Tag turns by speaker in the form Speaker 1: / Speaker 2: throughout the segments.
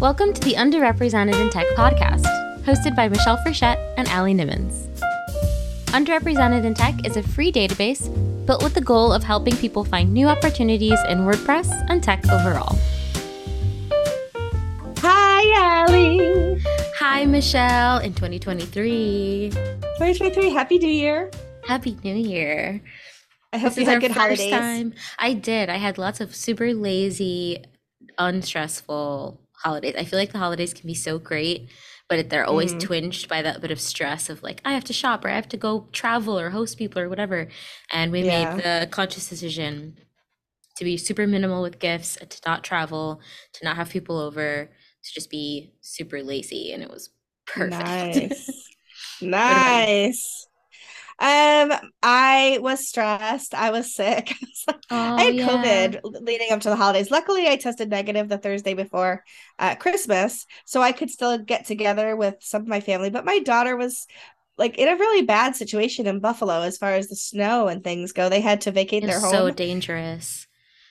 Speaker 1: Welcome to the Underrepresented in Tech podcast, hosted by Michelle Frechette and Allie Nimmons. Underrepresented in Tech is a free database built with the goal of helping people find new opportunities in WordPress and tech overall.
Speaker 2: Hi, Allie.
Speaker 1: Hi, Michelle, in 2023.
Speaker 2: 2023, Happy New Year.
Speaker 1: Happy New Year.
Speaker 2: I hope
Speaker 1: This
Speaker 2: you had good holidays.
Speaker 1: time. I did. I had lots of super lazy, unstressful holidays. I feel like the holidays can be so great, but they're always
Speaker 2: Mhm.
Speaker 1: twinged by that bit of stress of like, I have to shop or I have to go travel or host people or whatever. And we
Speaker 2: Yeah.
Speaker 1: made the conscious decision to be super minimal with gifts, to not travel, to not have people over, to just be super lazy. And it was perfect.
Speaker 2: Nice. nice. Um, I was stressed. I was sick.
Speaker 1: Oh,
Speaker 2: I had
Speaker 1: yeah.
Speaker 2: COVID leading up to the holidays. Luckily, I tested negative the Thursday before uh, Christmas, so I could still get together with some of my family. But my daughter was like in a really bad situation in Buffalo as far as the snow and things go. They had to vacate their home.
Speaker 1: so dangerous.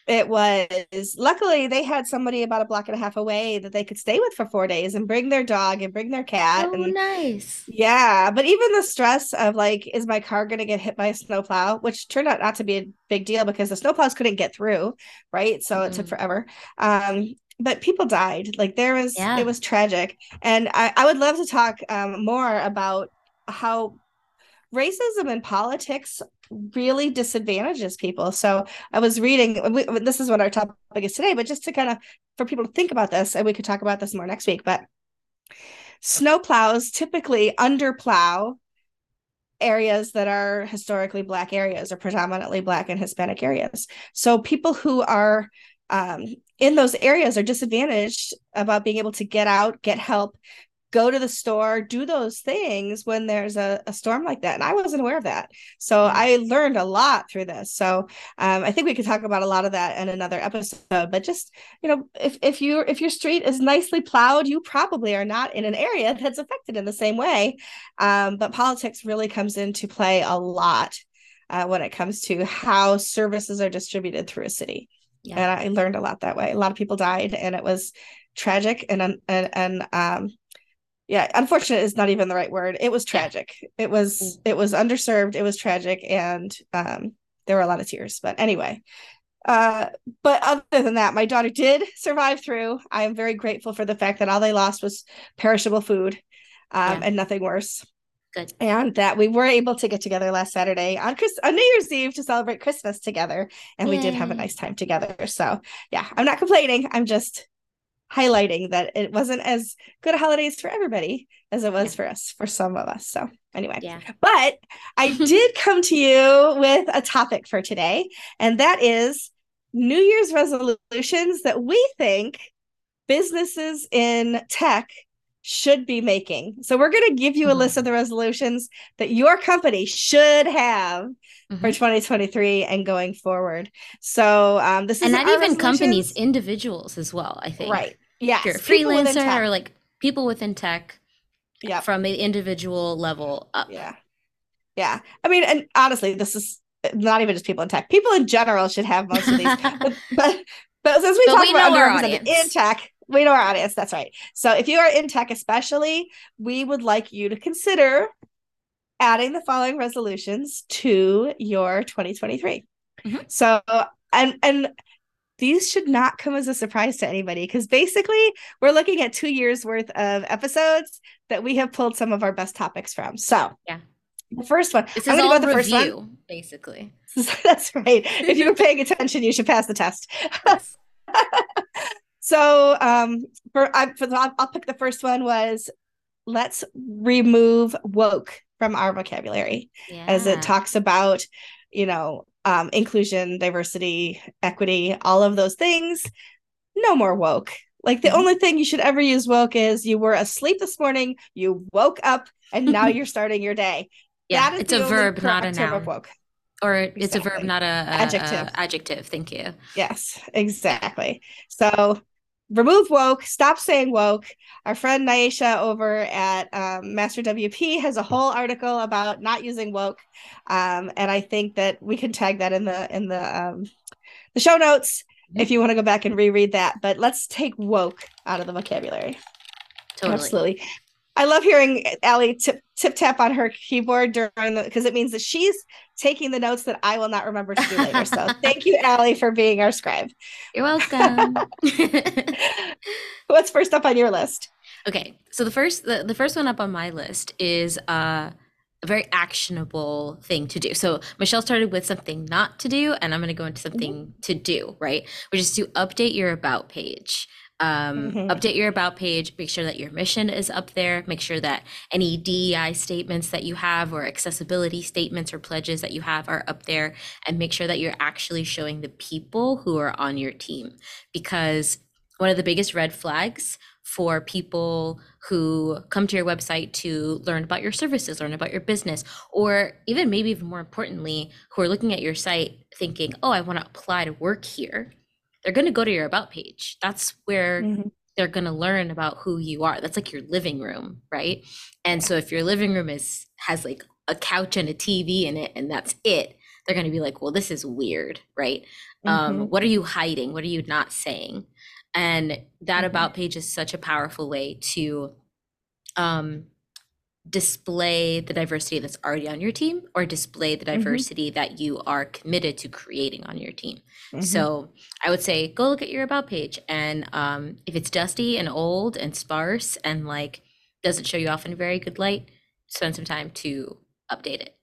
Speaker 2: It was luckily they had somebody about a block and a half away that they could stay with for four days and bring their dog and bring their cat.
Speaker 1: Oh,
Speaker 2: and
Speaker 1: nice.
Speaker 2: yeah, but even the stress of like, is my car going to get hit by a snowplow? Which turned out not to be a big deal because the snowplows couldn't get through, right? So it took
Speaker 1: Mhm.
Speaker 2: forever. Um, but people died. Like there was,
Speaker 1: Yeah.
Speaker 2: it was tragic. And I, I would love to talk um, more about how racism and politics really disadvantages people. So I was reading, we, this is what our topic is today, but just to kind of for people to think about this, and we could talk about this more next week. But snowplows typically underplow areas that are historically black areas or predominantly black and Hispanic areas. So people who are um, in those areas are disadvantaged about being able to get out, get help, go to the store, do those things when there's a, a storm like that. And I wasn't aware of that. So
Speaker 1: Mhm.
Speaker 2: I learned a lot through this. So um, I think we could talk about a lot of that in another episode. But just, you know, if, if you if your street is nicely plowed, you probably are not in an area that's affected in the same way. Um, but politics really comes into play a lot uh, when it comes to how services are distributed through a city
Speaker 1: Yeah.
Speaker 2: and I learned a lot that way. A lot of people died, and it was tragic and and and um, yeah, unfortunate is not even the right word. It was
Speaker 1: Yeah.
Speaker 2: tragic. It was it was underserved. It was tragic, and um, there were a lot of tears. But anyway, uh, but other than that, my daughter did survive through. I am very grateful for the fact that all they lost was perishable food, um,
Speaker 1: Yeah.
Speaker 2: and nothing worse
Speaker 1: Good.
Speaker 2: and that we were able to get together last Saturday on Chris on New Year's Eve to celebrate Christmas together, and we did have a nice time together. So yeah, I'm not complaining. I'm just highlighting that it wasn't as good holidays for everybody as it was
Speaker 1: Yeah.
Speaker 2: for us, for some of us. So anyway,
Speaker 1: Yeah.
Speaker 2: but I did come to you with a topic for today, and that is New Year's resolutions that we think businesses in tech should be making. So we're going to give you a list of the resolutions that your company should have for
Speaker 1: Mhm.
Speaker 2: 2023 and going forward. So um, this
Speaker 1: And
Speaker 2: is
Speaker 1: not even companies, individuals as well, I think.
Speaker 2: right? Yes,
Speaker 1: If you're a
Speaker 2: people within
Speaker 1: freelancer or like people within tech
Speaker 2: Yep.
Speaker 1: from an individual level up.
Speaker 2: Yeah. Yeah. I mean, and honestly, this is not even just people in tech. People in general should have most of these. but, but but since we
Speaker 1: But
Speaker 2: talk
Speaker 1: we
Speaker 2: about
Speaker 1: our
Speaker 2: underrepresented in tech, we know our audience. That's right. So if you are in tech, especially, we would like you to consider adding the following resolutions to your 2023.
Speaker 1: Mhm.
Speaker 2: So and and these should not come as a surprise to anybody because basically we're looking at two years worth of episodes that we have pulled some of our best topics from. So
Speaker 1: Yeah.
Speaker 2: the first one.
Speaker 1: This
Speaker 2: I'm
Speaker 1: is
Speaker 2: gonna go
Speaker 1: all
Speaker 2: with the first one.
Speaker 1: review, basically.
Speaker 2: That's right. If you were paying attention, you should pass the test.
Speaker 1: Yes.
Speaker 2: So, um, for I for the, I'll, I'll pick the first one was let's remove woke from our vocabulary as it talks about, you know, um, inclusion, diversity, equity, all of those things. No more woke. Like the
Speaker 1: Mhm.
Speaker 2: only thing you should ever use woke is you were asleep this morning, you woke up, and now you're starting your day.
Speaker 1: Yeah, it's a verb, not a
Speaker 2: correct term of
Speaker 1: noun.
Speaker 2: woke.
Speaker 1: Or it's a verb, not a, a- a
Speaker 2: Adjective.
Speaker 1: adjective. Thank you.
Speaker 2: Yes, exactly. So remove woke, stop saying woke. Our friend Naisha over at um, Master WP has a whole article about not using woke, um, and I think that we can tag that in the in the um, the show notes. if you want to go back and reread that. But let's take woke out of the vocabulary.
Speaker 1: Totally.
Speaker 2: Absolutely. I love hearing Allie tip tip tap on her keyboard during the because it means that she's taking the notes that I will not remember to do later. So thank you, Allie, for being our scribe.
Speaker 1: You're welcome.
Speaker 2: What's first up on your list?
Speaker 1: Okay, so the first the, the first one up on my list is uh, a very actionable thing to do. So Michelle started with something not to do, and I'm going to go into something mm-hmm. to do, right? Which is to update your about page. Um, mm-hmm. Update your about page. Make sure that your mission is up there. Make sure that any DEI statements that you have, or accessibility statements or pledges that you have, are up there. And make sure that you're actually showing the people who are on your team. Because one of the biggest red flags for people who come to your website to learn about your services, learn about your business, or even maybe even more importantly, who are looking at your site thinking, oh, I want to apply to work here. They're going to go to your about page. That's where mm-hmm. they're going to learn about who you are. That's like your living room, right? And so if your living room is has like a couch and a TV in it and that's it, they're going to be like, well, this is weird, right? Um, mm-hmm. Um, what are you hiding? What are you not saying? and that mm-hmm. about page is such a powerful way to um, display the diversity that's already on your team or display the mm-hmm. diversity mm-hmm. that you are committed to creating on your team mm-hmm. so i would say go look at your about page and um, if it's dusty and old and sparse and like doesn't show you off in a very good light spend some time to update it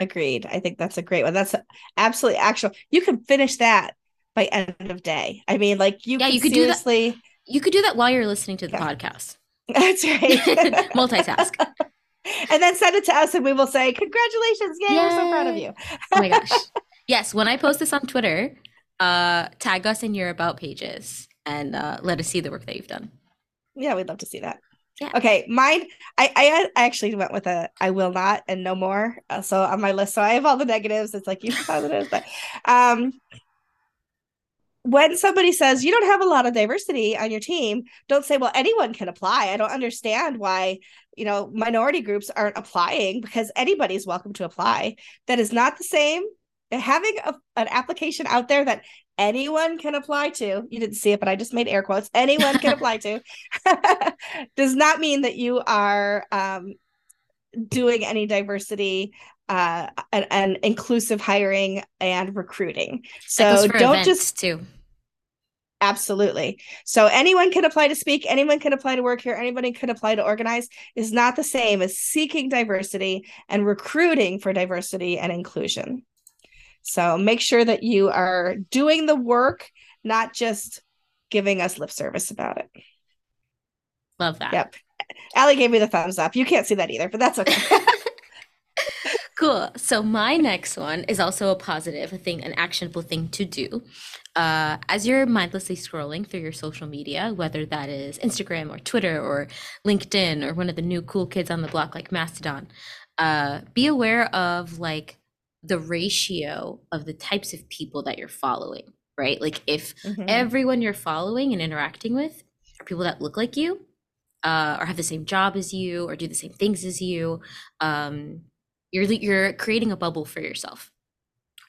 Speaker 2: agreed i think that's a great one that's absolutely actual you can finish that by end of day. I mean, like you, yeah, you could seriously...
Speaker 1: do that. You could do that while you're listening to the yeah. podcast.
Speaker 2: That's right.
Speaker 1: Multitask.
Speaker 2: and then send it to us, and we will say, "Congratulations! Yay, Yay. we're so proud of you."
Speaker 1: oh my gosh! Yes, when I post this on Twitter, uh, tag us in your about pages and uh, let us see the work that you've done.
Speaker 2: Yeah, we'd love to see that. Yeah. Okay, mine. I, I I actually went with a I will not and no more. Uh, so on my list, so I have all the negatives. It's like you positives, but um, when somebody says you don't have a lot of diversity on your team, don't say, well, anyone can apply. I don't understand why, you know, minority groups aren't applying because anybody's welcome to apply. That is not the same. Having a, an application out there that anyone can apply to, you didn't see it, but I just made air quotes, anyone can apply to, does not mean that you are um, doing any diversity uh, and, and, inclusive hiring and recruiting. So don't just
Speaker 1: too.
Speaker 2: Absolutely. So anyone can apply to speak, anyone can apply to work here, anybody can apply to organize is not the same as seeking diversity and recruiting for diversity and inclusion. So make sure that you are doing the work, not just giving us lip service about it.
Speaker 1: Love that.
Speaker 2: Yep. Allie gave me the thumbs up. You can't see that either, but that's okay.
Speaker 1: Cool. So my next one is also a positive, a thing, an actionable thing to do. Uh, as you're mindlessly scrolling through your social media, whether that is Instagram or Twitter or LinkedIn or one of the new cool kids on the block like Mastodon, uh, be aware of like the ratio of the types of people that you're following, right? Like if mm-hmm. everyone you're following and interacting with are people that look like you, uh, or have the same job as you, or do the same things as you, um, you're you're creating a bubble for yourself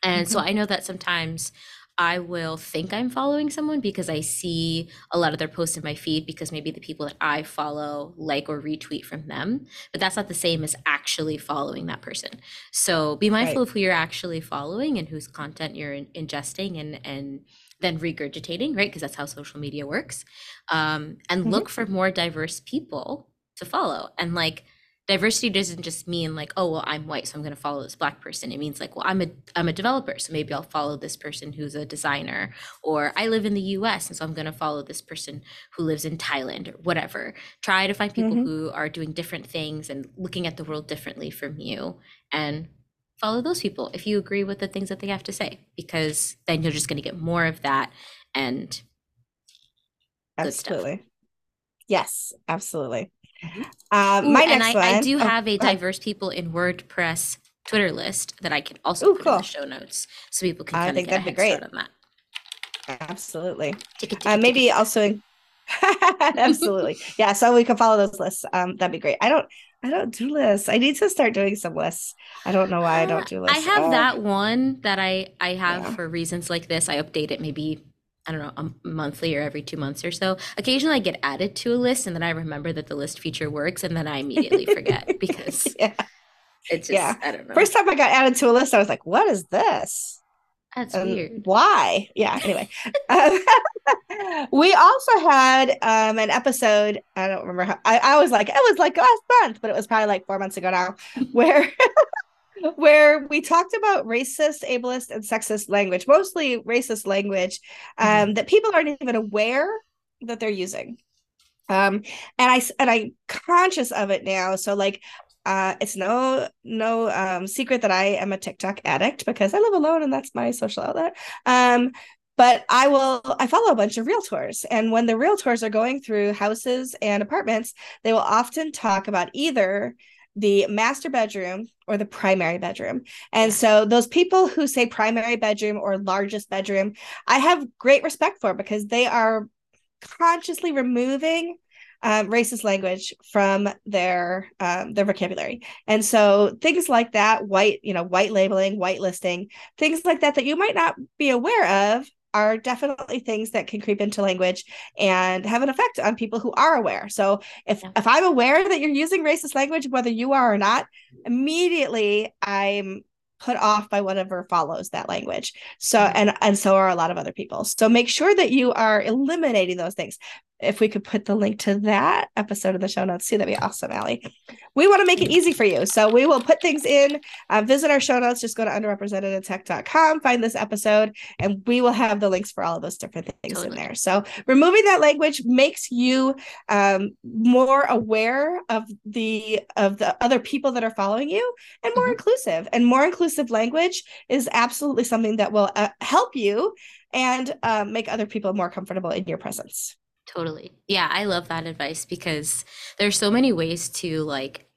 Speaker 1: and mm-hmm. so i know that sometimes I will think I'm following someone because I see a lot of their posts in my feed because maybe the people that I follow like or retweet from them. But that's not the same as actually following that person. So be mindful right. of who you're actually following and whose content you're in- ingesting and and then regurgitating, right? Because that's how social media works. Um, and mm-hmm. look for more diverse people to follow. And like diversity doesn't just mean like oh well i'm white so i'm going to follow this black person it means like well i'm a i'm a developer so maybe i'll follow this person who's a designer or i live in the us and so i'm going to follow this person who lives in thailand or whatever try to find people mm-hmm. who are doing different things and looking at the world differently from you and follow those people if you agree with the things that they have to say because then you're just going to get more of that and
Speaker 2: absolutely yes absolutely.
Speaker 1: Uh, Ooh, my next and I, one, I do oh, have a diverse people in WordPress Twitter list that I can also Ooh, put cool. in the show notes so people can. I think that'd be great. on that.
Speaker 2: Absolutely. Uh, maybe also. Absolutely. yeah. So we can follow those lists. Um, that'd be great. I don't. I don't do lists. I need to start doing some lists. I don't know why I don't do lists.
Speaker 1: I have that one that I I have
Speaker 2: Yeah.
Speaker 1: for reasons like this. I update it maybe I don't know a monthly or every two months or so. Occasionally, I get added to a list, and then I remember that the list feature works, and then I immediately forget because
Speaker 2: Yeah.
Speaker 1: it's just
Speaker 2: Yeah.
Speaker 1: I don't know.
Speaker 2: First time I got added to a list, I was like, "What is this?
Speaker 1: That's
Speaker 2: And
Speaker 1: weird.
Speaker 2: Why?" Yeah. Anyway, Um, we also had um, an episode. I don't remember how. I, I was like, it was like last month, but it was probably like four months ago now, where where we talked about racist, ableist, and sexist language, mostly racist language um,
Speaker 1: Mm-hmm.
Speaker 2: that people aren't even aware that they're using. Um, and I and I'm conscious of it now. So like, uh, it's no no um, secret that I am a TikTok addict because I live alone and that's my social outlet. Um, but I will I follow a bunch of realtors, and when the realtors are going through houses and apartments, they will often talk about either the master bedroom or the primary bedroom. And so those people who say primary bedroom or largest bedroom, I have great respect for because they are consciously removing um, racist language from their um, their vocabulary, and so things like that, white you know, white labeling, white listing, things like that that you might not be aware of are definitely things that can creep into language and have an effect on people who are aware. So if
Speaker 1: Yeah.
Speaker 2: if I'm aware that you're using racist language, whether you are or not, immediately I'm put off by whatever follows that language. So and and so are a lot of other people. So make sure that you are eliminating those things. If we could put the link to that episode of the show notes too, that'd be awesome, Allie. We want to make it easy for you. So we will put things in, uh, visit our show notes, just go to underrepresented.tech.com, find this episode, and we will have the links for all of those different things
Speaker 1: Totally.
Speaker 2: in there. So removing that language makes you um, more aware of the of the other people that are following you and more
Speaker 1: Mhm.
Speaker 2: inclusive. And more inclusive language is absolutely something that will uh, help you and um, make other people more comfortable in your presence.
Speaker 1: Totally. Yeah, I love that advice because there's so many ways to like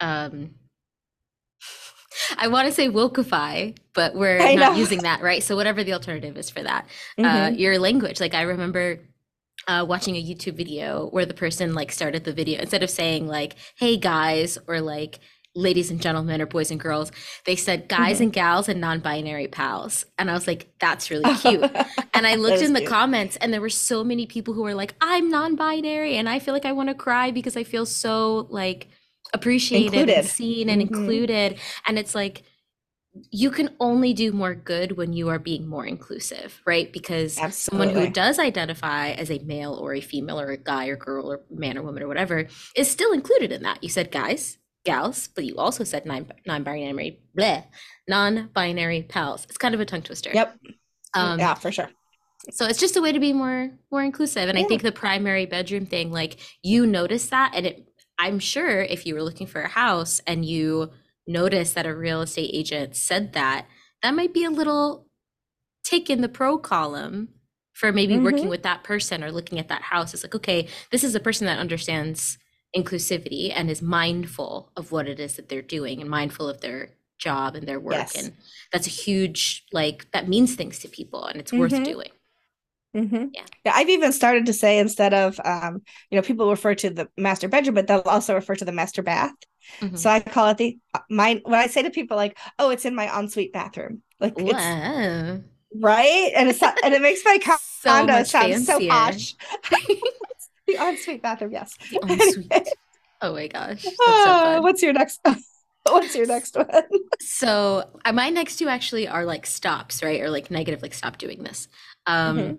Speaker 1: um I want to say wokeify, but we're
Speaker 2: I
Speaker 1: not
Speaker 2: know.
Speaker 1: using that, right? So whatever the alternative is for that, uh,
Speaker 2: Mhm.
Speaker 1: your language. Like I remember uh, watching a YouTube video where the person like started the video instead of saying like "Hey guys" or like "Ladies and gentlemen" or "Boys and girls," they said "Guys
Speaker 2: Mhm.
Speaker 1: and gals" and "Non-binary pals," and I was like, "That's really cute." And I looked in the
Speaker 2: cute.
Speaker 1: comments, and there were so many people who were like, "I'm non-binary, and I feel like I want to cry because I feel so like appreciated and seen and
Speaker 2: Mhm.
Speaker 1: included." And it's like you can only do more good when you are being more inclusive, right? Because someone who does identify as a male or a female or a guy or girl or man or woman or whatever is still included in that. You said guys, gals, but you also said non non-binary, bleh, non-binary pals. It's kind of a tongue twister.
Speaker 2: Yep.
Speaker 1: Um,
Speaker 2: yeah, for sure.
Speaker 1: so it's just a way to be more more inclusive. And I think the primary bedroom thing, like you notice that, and it I'm sure if you were looking for a house and you noticed that a real estate agent said that, that might be a little tick in the pro column for maybe working
Speaker 2: Mhm.
Speaker 1: with that person or looking at that house. It's like, okay, this is a person that understands inclusivity and is mindful of what it is that they're doing and mindful of their job and their work.
Speaker 2: Yes.
Speaker 1: And that's a huge like that means things to people and it's worth
Speaker 2: Mhm.
Speaker 1: doing.
Speaker 2: hmm
Speaker 1: Yeah.
Speaker 2: Yeah, I've even started to say instead of, um, you know, people refer to the master bedroom, but they'll also refer to the master bath.
Speaker 1: Mhm.
Speaker 2: So I call it the uh, my. When I say to people like, "Oh, it's in my ensuite bathroom," like it's
Speaker 1: Wow.
Speaker 2: right, and it's and it makes my co-
Speaker 1: So
Speaker 2: condo
Speaker 1: much
Speaker 2: sound so
Speaker 1: fancier.
Speaker 2: posh. the ensuite bathroom, yes.
Speaker 1: The ensuite. Oh my gosh. So
Speaker 2: Ah, what's your next? What's your next one?
Speaker 1: So uh, my next two actually are like stops, right? Or like negative, like stop doing this. Um,
Speaker 2: Mhm.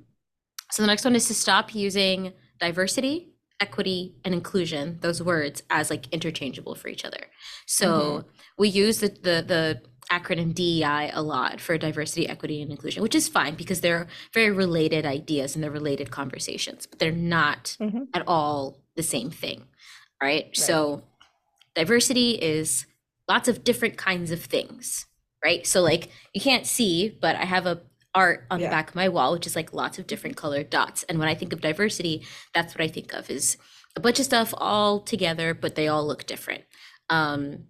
Speaker 1: So the next one is to stop using diversity, equity, and inclusion, those words, as like interchangeable for each other. So we use the, the the acronym DEI a lot for diversity, equity, and inclusion, which is fine because they're very related ideas and they're related conversations, but they're not
Speaker 2: Mhm.
Speaker 1: at all the same thing, right? So diversity is lots of different kinds of things, right? So like you can't see, but I have a art on
Speaker 2: Yeah.
Speaker 1: the back of my wall, which is like lots of different colored dots. And when I think of diversity, that's what I think of is a bunch of stuff all together, but they all look different. Um,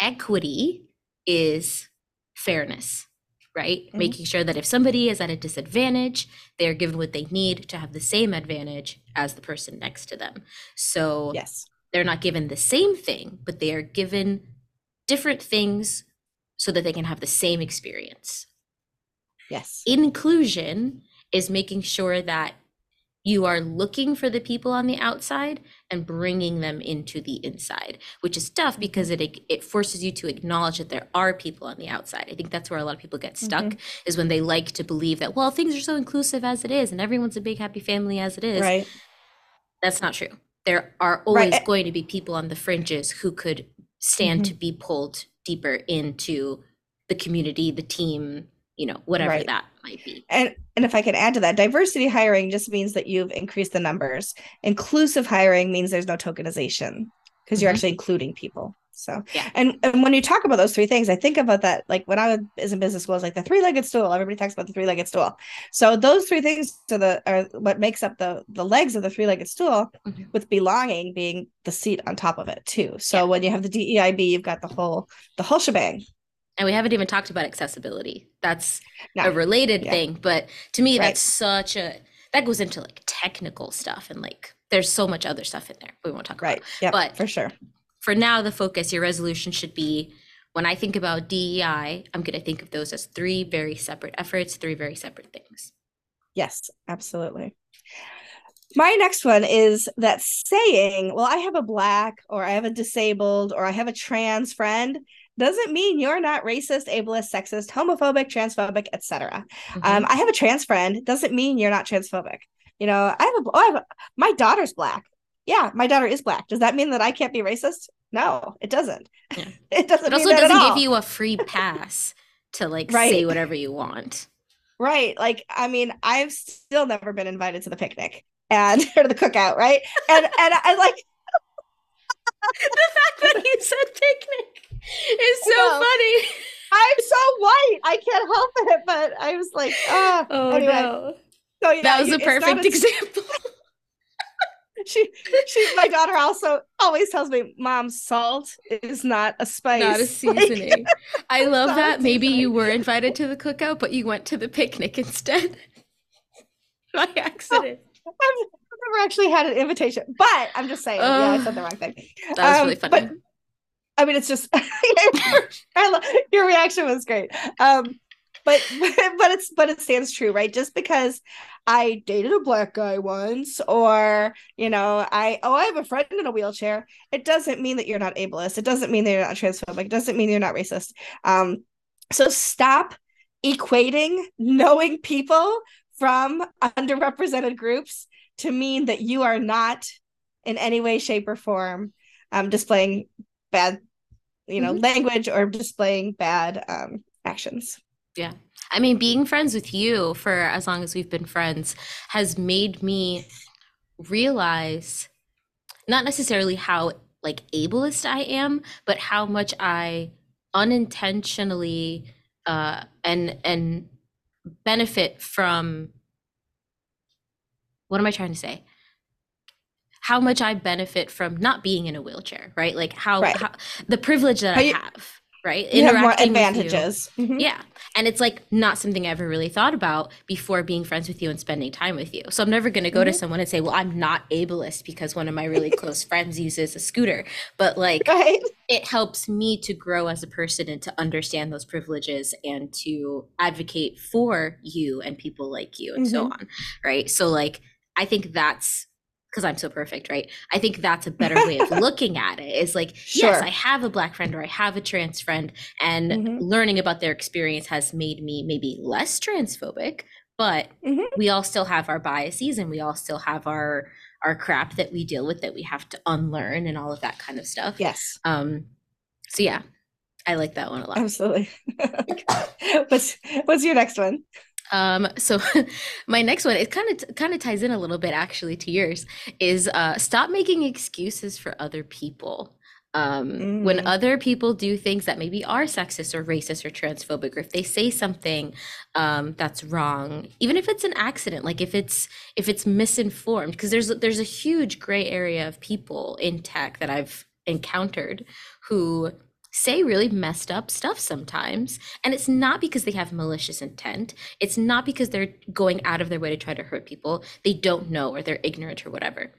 Speaker 1: equity is fairness, right?
Speaker 2: Mhm.
Speaker 1: Making sure that if somebody is at a disadvantage, they are given what they need to have the same advantage as the person next to them. So
Speaker 2: Yes.
Speaker 1: they're not given the same thing, but they are given different things so that they can have the same experience.
Speaker 2: Yes.
Speaker 1: Inclusion is making sure that you are looking for the people on the outside and bringing them into the inside which is tough because it it forces you to acknowledge that there are people on the outside i think that's where a lot of people get stuck mm-hmm. is when they like to believe that well things are so inclusive as it is and everyone's a big happy family as it is
Speaker 2: right
Speaker 1: that's not true there are always right. going to be people on the fringes who could stand mm-hmm. to be pulled deeper into the community the team you know whatever right. that might be
Speaker 2: and and if i can add to that diversity hiring just means that you've increased the numbers inclusive hiring means there's no tokenization because mm-hmm. you're actually including people so yeah and, and when you talk about those three things i think about that like when i was in business school was like the three-legged stool everybody talks about the three-legged stool so those three things are the are what makes up the the legs of the three-legged stool mm-hmm. with belonging being the seat on top of it too so yeah. when you have the deib you've got the whole the whole shebang
Speaker 1: and we haven't even talked about accessibility that's no. a related yeah. thing but to me right. that's such a that goes into like technical stuff and like there's so much other stuff in there we won't talk
Speaker 2: right.
Speaker 1: about
Speaker 2: yeah but for sure
Speaker 1: for now the focus your resolution should be when i think about dei i'm going to think of those as three very separate efforts three very separate things
Speaker 2: yes absolutely my next one is that saying, well, I have a black or I have a disabled or I have a trans friend doesn't mean you're not racist, ableist, sexist, homophobic, transphobic, etc. Mm-hmm. Um, I have a trans friend. Doesn't mean you're not transphobic. You know, I have a, oh, I have a, my daughter's black. Yeah, my daughter is black. Does that mean that I can't be racist? No, it doesn't. Yeah. it doesn't.
Speaker 1: It also doesn't give you a free pass to like right. say whatever you want.
Speaker 2: Right. Like, I mean, I've still never been invited to the picnic and or the cookout, right? And and I like
Speaker 1: the fact that he said picnic is so funny.
Speaker 2: I'm so white. I can't help it, but I was like, oh, oh anyway. no.
Speaker 1: So yeah, that was a perfect example.
Speaker 2: she she my daughter also always tells me mom salt is not a spice
Speaker 1: not a seasoning like, i love that maybe you were invited to the cookout but you went to the picnic instead by accident
Speaker 2: oh, never actually had an invitation but i'm just saying uh, yeah i said the wrong thing
Speaker 1: that was um, really funny
Speaker 2: but, I mean, it's just your reaction was great. Um, but but it's but it stands true, right? Just because I dated a black guy once, or you know, I oh I have a friend in a wheelchair, it doesn't mean that you're not ableist. It doesn't mean that you're not transphobic. It doesn't mean you're not racist. Um, so stop equating knowing people from underrepresented groups to mean that you are not in any way, shape, or form um, displaying bad you know, mm-hmm. language or displaying bad um, actions.
Speaker 1: Yeah. I mean, being friends with you for as long as we've been friends has made me realize not necessarily how like ableist I am, but how much I unintentionally uh and and benefit from what am I trying to say? how much I benefit from not being in a wheelchair, right? Like how, right. how the privilege that how I you, have, right?
Speaker 2: You have more advantages.
Speaker 1: Mm-hmm. Yeah. And it's like not something I ever really thought about before being friends with you and spending time with you. So I'm never going to go mm-hmm. to someone and say, well, I'm not ableist because one of my really close friends uses a scooter. But like, right. it helps me to grow as a person and to understand those privileges and to advocate for you and people like you and mm-hmm. so on. Right. So, like, I think that's because I'm so perfect, right? I think that's a better way of looking at it. Is like, sure. yes, I have a black friend or I have a trans friend, and mm-hmm. learning about their experience has made me maybe less transphobic, but mm-hmm. we all still have our biases and we all still have our our crap that we deal with that we have to unlearn and all of that kind of stuff.
Speaker 2: Yes.
Speaker 1: Um so yeah, I like that one a lot.
Speaker 2: Absolutely. what's what's your next one?
Speaker 1: Um, so my next one, it kind of kind of ties in a little bit actually to yours, is uh, stop making excuses for other people. Um, mm. When other people do things that maybe are sexist or racist or transphobic, or if they say something um, that's wrong, even if it's an accident, like if it's if it's misinformed, because there's there's a huge gray area of people in tech that I've encountered who say really messed up stuff sometimes. And it's not because they have malicious intent. It's not because they're going out of their way to try to hurt people. They don't know or they're ignorant or whatever.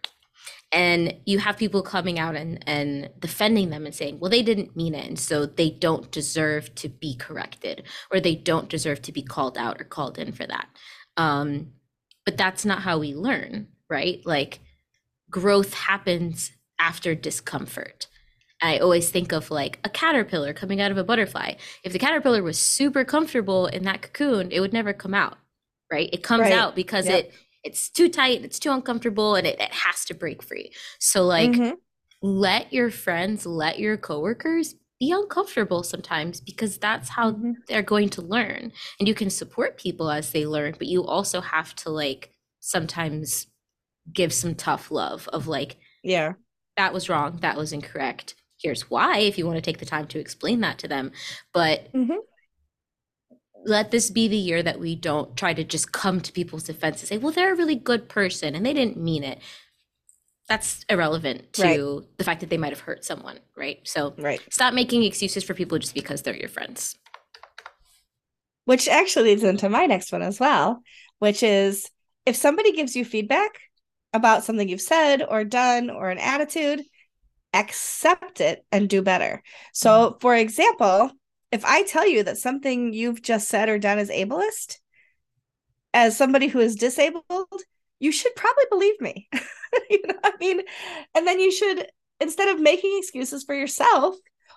Speaker 1: and you have people coming out and and defending them and saying well they didn't mean it and so they don't deserve to be corrected or they don't deserve to be called out or called in for that um but that's not how we learn right like growth happens after discomfort I always think of like a caterpillar coming out of a butterfly. If the caterpillar was super comfortable in that cocoon, it would never come out, right? It comes right. out because yep. it it's too tight, it's too uncomfortable, and it, it has to break free. So like mm-hmm. let your friends, let your coworkers be uncomfortable sometimes because that's how mm-hmm. they're going to learn. And you can support people as they learn, but you also have to like sometimes give some tough love of like,
Speaker 2: yeah,
Speaker 1: that was wrong, that was incorrect. Here's why if you want to take the time to explain that to them. But mm-hmm let this be the year that we don't try to just come to people's defense and say, well, they're a really good person and they didn't mean it. That's irrelevant to right. the fact that they might have hurt someone, right? So
Speaker 2: right.
Speaker 1: stop making excuses for people just because they're your friends.
Speaker 2: Which actually leads into my next one as well, which is if somebody gives you feedback about something you've said or done or an attitude, accept it and do better. So, mm-hmm. for example, if I tell you that something you've just said or done is ableist, as somebody who is disabled, you should probably believe me. you know, I mean, and then you should instead of making excuses for yourself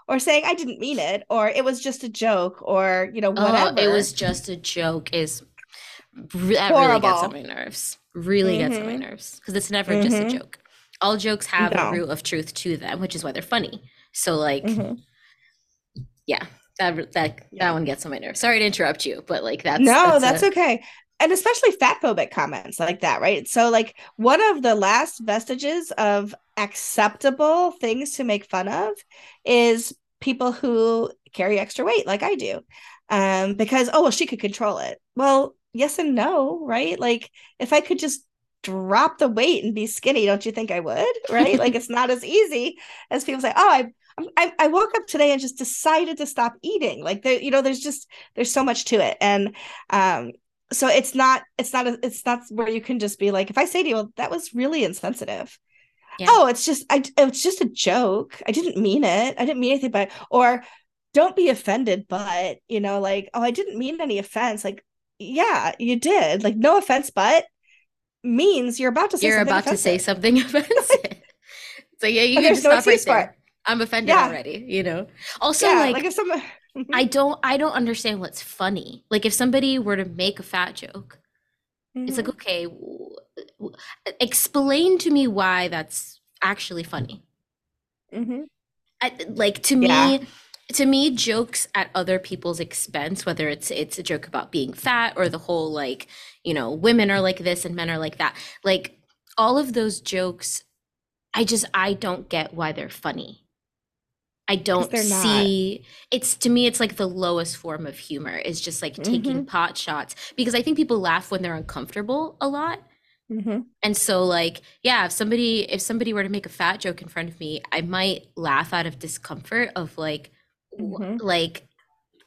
Speaker 2: or saying I didn't mean it or it was just a joke or you know whatever.
Speaker 1: Oh, it was just a joke is that Horrible. really gets on my nerves. Really mm-hmm. gets on my mm-hmm. nerves because it's never mm-hmm. just a mm-hmm. joke. All jokes have no. a root of truth to them, which is why they're funny. So like, mm-hmm. yeah, that that yeah. that one gets on my nerves. Sorry to interrupt you, but like that's
Speaker 2: no, that's, that's a- okay. And especially fat phobic comments like that, right? So, like, one of the last vestiges of acceptable things to make fun of is people who carry extra weight, like I do. Um, because, oh, well, she could control it. Well, yes and no, right? Like, if I could just drop the weight and be skinny, don't you think I would? Right? like, it's not as easy as people say, oh, I I, I woke up today and just decided to stop eating. Like there, you know, there's just there's so much to it, and um, so it's not it's not a, it's not where you can just be like, if I say to you, well, that was really insensitive. Yeah. Oh, it's just I it's just a joke. I didn't mean it. I didn't mean anything by or don't be offended, but you know, like, oh, I didn't mean any offense. Like, yeah, you did. Like, no offense, but means you're about to say
Speaker 1: you're about offensive. to say something offensive. so yeah, you can just no stop right there. I'm offended yeah. already, you know. Also, yeah, like, like if someone I don't I don't understand what's funny. Like if somebody were to make a fat joke, mm-hmm. it's like, mm-hmm. okay, w- w- explain to me why that's actually funny. Mm-hmm. I, like to yeah. me, to me, jokes at other people's expense, whether it's it's a joke about being fat or the whole like, you know, women are like this and men are like that. Like all of those jokes, I just I don't get why they're funny. I don't see it's to me it's like the lowest form of humor is just like taking mm-hmm. pot shots because I think people laugh when they're uncomfortable a lot. Mm-hmm. And so like yeah, if somebody if somebody were to make a fat joke in front of me, I might laugh out of discomfort of like mm-hmm. like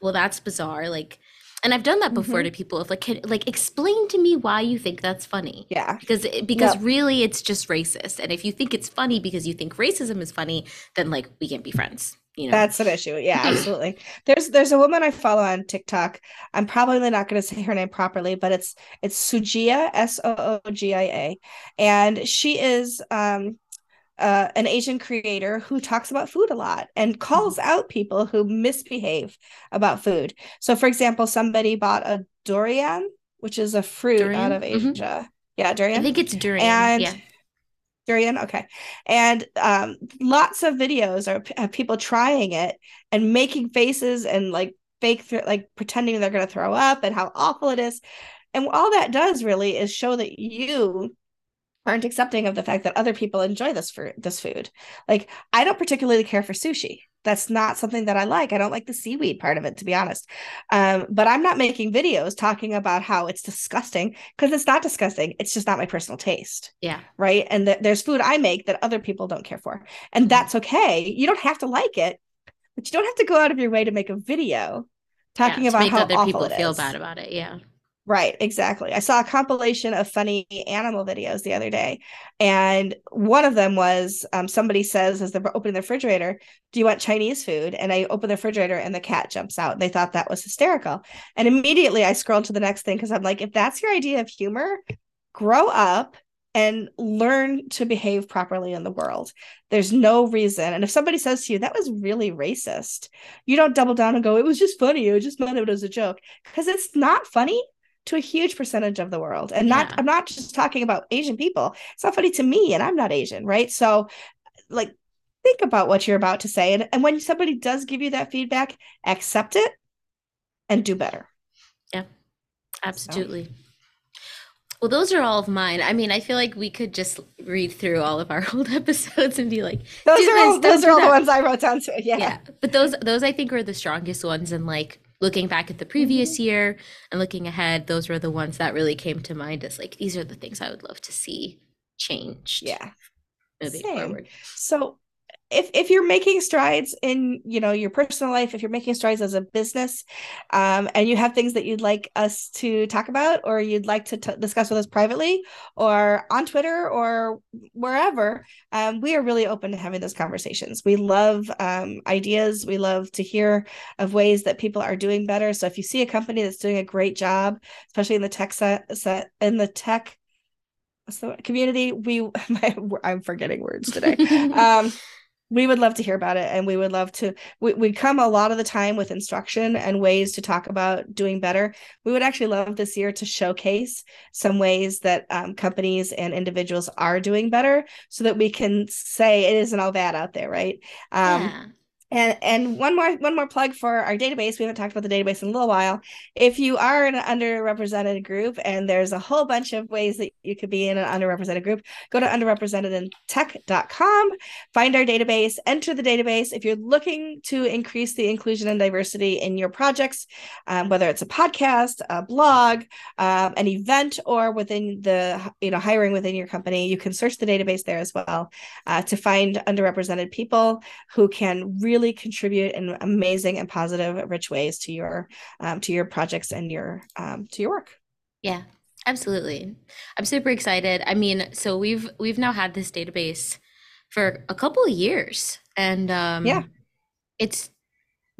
Speaker 1: well that's bizarre like and I've done that before mm-hmm. to people of like can, like explain to me why you think that's funny.
Speaker 2: Yeah.
Speaker 1: Because because yep. really it's just racist. And if you think it's funny because you think racism is funny, then like we can't be friends. You know?
Speaker 2: That's an issue. Yeah, absolutely. there's there's a woman I follow on TikTok. I'm probably not going to say her name properly, but it's it's Soogia S O O G I A, and she is um uh, an Asian creator who talks about food a lot and calls mm-hmm. out people who misbehave about food. So, for example, somebody bought a durian, which is a fruit durian? out of mm-hmm. Asia. Mm-hmm. Yeah, durian.
Speaker 1: I think it's durian.
Speaker 2: And
Speaker 1: yeah.
Speaker 2: Durian, okay. And um, lots of videos are of people trying it and making faces and like fake, th- like pretending they're going to throw up and how awful it is. And all that does really is show that you aren't accepting of the fact that other people enjoy this for this food. Like I don't particularly care for sushi. That's not something that I like. I don't like the seaweed part of it, to be honest. Um, but I'm not making videos talking about how it's disgusting because it's not disgusting. It's just not my personal taste.
Speaker 1: Yeah.
Speaker 2: Right. And th- there's food I make that other people don't care for, and mm-hmm. that's okay. You don't have to like it, but you don't have to go out of your way to make a video talking yeah, about how
Speaker 1: other
Speaker 2: awful
Speaker 1: people feel bad about it. Yeah.
Speaker 2: Right, exactly. I saw a compilation of funny animal videos the other day, and one of them was um, somebody says as they're opening the refrigerator, "Do you want Chinese food?" And I open the refrigerator, and the cat jumps out. They thought that was hysterical, and immediately I scrolled to the next thing because I'm like, if that's your idea of humor, grow up and learn to behave properly in the world. There's no reason. And if somebody says to you, that was really racist, you don't double down and go, it was just funny. It just meant it was a joke. Because it's not funny to a huge percentage of the world and not yeah. i'm not just talking about asian people it's not funny to me and i'm not asian right so like think about what you're about to say and, and when somebody does give you that feedback accept it and do better
Speaker 1: yeah absolutely so. Well, those are all of mine. I mean, I feel like we could just read through all of our old episodes and be like,
Speaker 2: those are all, those are all the ones I wrote down too. Yeah. yeah.
Speaker 1: But those those I think are the strongest ones and like looking back at the previous mm-hmm. year and looking ahead, those were the ones that really came to mind as like these are the things I would love to see changed.
Speaker 2: Yeah. Moving Same. forward. So if if you're making strides in you know your personal life if you're making strides as a business um, and you have things that you'd like us to talk about or you'd like to t- discuss with us privately or on twitter or wherever um, we are really open to having those conversations. We love um, ideas. We love to hear of ways that people are doing better. So if you see a company that's doing a great job especially in the tech set, set in the tech so community we my, i'm forgetting words today. Um we would love to hear about it and we would love to we, we come a lot of the time with instruction and ways to talk about doing better we would actually love this year to showcase some ways that um, companies and individuals are doing better so that we can say it isn't all bad out there right um, yeah. And and one more one more plug for our database. We haven't talked about the database in a little while. If you are in an underrepresented group, and there's a whole bunch of ways that you could be in an underrepresented group, go to underrepresentedintech.com, find our database, enter the database. If you're looking to increase the inclusion and diversity in your projects, um, whether it's a podcast, a blog, um, an event, or within the you know hiring within your company, you can search the database there as well uh, to find underrepresented people who can really really contribute in amazing and positive, rich ways to your um, to your projects and your um, to your work.
Speaker 1: Yeah, absolutely. I'm super excited. I mean, so we've we've now had this database for a couple of years, and um,
Speaker 2: yeah,
Speaker 1: it's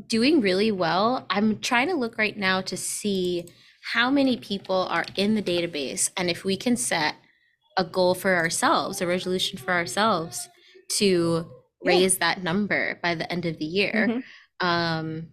Speaker 1: doing really well. I'm trying to look right now to see how many people are in the database and if we can set a goal for ourselves, a resolution for ourselves to raise yeah. that number by the end of the year. Mm-hmm. Um,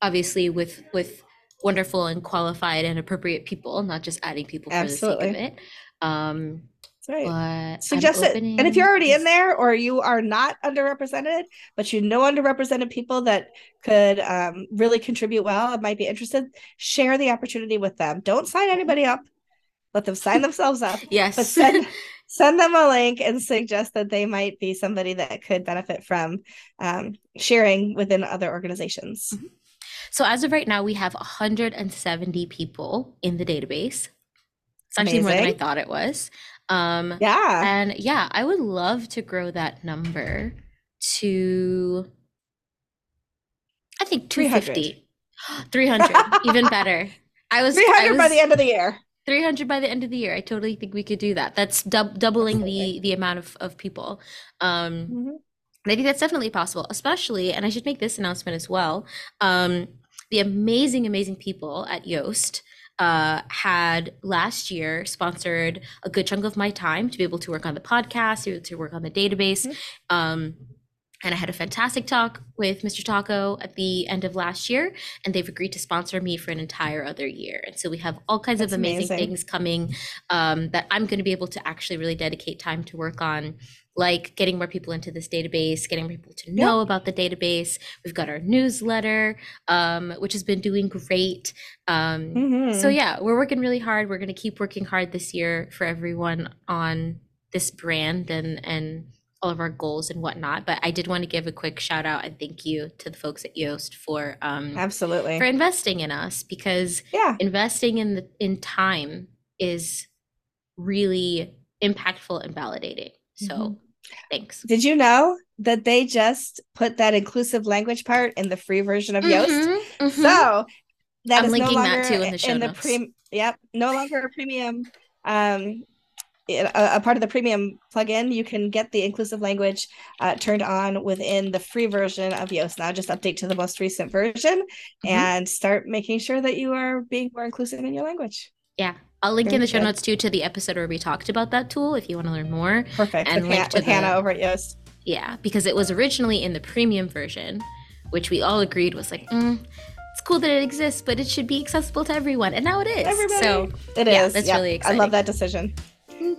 Speaker 1: obviously, with with wonderful and qualified and appropriate people, not just adding people for Absolutely. the sake of it. Um,
Speaker 2: That's right. Suggest it. And if you're already in there or you are not underrepresented, but you know underrepresented people that could um, really contribute well and might be interested, share the opportunity with them. Don't sign anybody up. Let them sign themselves up.
Speaker 1: yes.
Speaker 2: But send, send them a link and suggest that they might be somebody that could benefit from um, sharing within other organizations. Mm-hmm.
Speaker 1: So as of right now, we have 170 people in the database. It's actually Amazing. more than I thought it was. Um,
Speaker 2: yeah.
Speaker 1: And yeah, I would love to grow that number to, I think 250. 300, 300 even better.
Speaker 2: I was 300 I was, by the end of the year.
Speaker 1: 300 by the end of the year. I totally think we could do that. That's dub- doubling the the amount of, of people. Um, mm-hmm. I think that's definitely possible, especially, and I should make this announcement as well. Um, the amazing, amazing people at Yoast uh, had last year sponsored a good chunk of my time to be able to work on the podcast, to, to work on the database. Mm-hmm. Um, and I had a fantastic talk with Mr. Taco at the end of last year, and they've agreed to sponsor me for an entire other year. And so we have all kinds That's of amazing, amazing, things coming um, that I'm going to be able to actually really dedicate time to work on, like getting more people into this database, getting people to know yep. about the database. We've got our newsletter, um, which has been doing great. Um, mm-hmm. So yeah, we're working really hard. We're going to keep working hard this year for everyone on this brand and and all of our goals and whatnot. But I did want to give a quick shout out and thank you to the folks at Yoast for um
Speaker 2: absolutely
Speaker 1: for investing in us because
Speaker 2: yeah,
Speaker 1: investing in the in time is really impactful and validating. So mm-hmm. thanks.
Speaker 2: Did you know that they just put that inclusive language part in the free version of Yoast? Mm-hmm, mm-hmm. So that
Speaker 1: I'm
Speaker 2: is no
Speaker 1: linking that
Speaker 2: longer
Speaker 1: too in the show
Speaker 2: the
Speaker 1: notes.
Speaker 2: pre- yep, no longer a premium um a, part of the premium plugin. You can get the inclusive language uh, turned on within the free version of Yoast now. Just update to the most recent version
Speaker 1: Mhm.
Speaker 2: and start making sure that you are being more inclusive in your language.
Speaker 1: Yeah. I'll link in the show
Speaker 2: good.
Speaker 1: notes too to the episode where we talked about that tool if you want to learn more.
Speaker 2: Perfect.
Speaker 1: And
Speaker 2: with,
Speaker 1: link
Speaker 2: Han-
Speaker 1: to
Speaker 2: with
Speaker 1: the-
Speaker 2: Hannah over at Yoast.
Speaker 1: Yeah, because it was originally in the premium version, which we all agreed was like, mm, it's cool that it exists, but it should be accessible to everyone. And now it is.
Speaker 2: Everybody.
Speaker 1: So
Speaker 2: It is.
Speaker 1: Yeah, that's
Speaker 2: Yep.
Speaker 1: really exciting.
Speaker 2: I love that decision.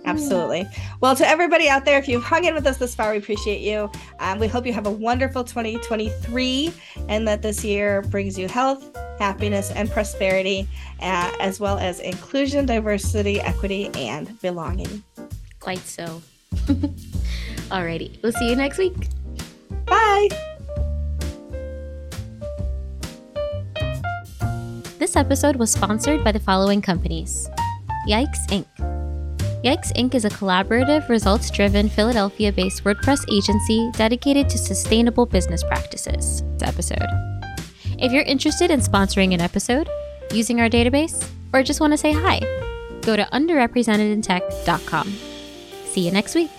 Speaker 2: Absolutely. Well, to everybody out there, if you've hung in with us this far, we appreciate you. Um, we hope you have a wonderful 2023 and that this year brings you health, happiness, and prosperity, uh, as well as inclusion, diversity, equity, and belonging.
Speaker 1: quite so. Alrighty. We'll see you next week.
Speaker 2: Bye.
Speaker 1: This episode was sponsored by the following companies Yikes Inc. Yikes Inc. is a collaborative, results driven, Philadelphia based WordPress agency dedicated to sustainable business practices. Episode. If you're interested in sponsoring an episode, using our database, or just want to say hi, go to underrepresentedintech.com. See you next week.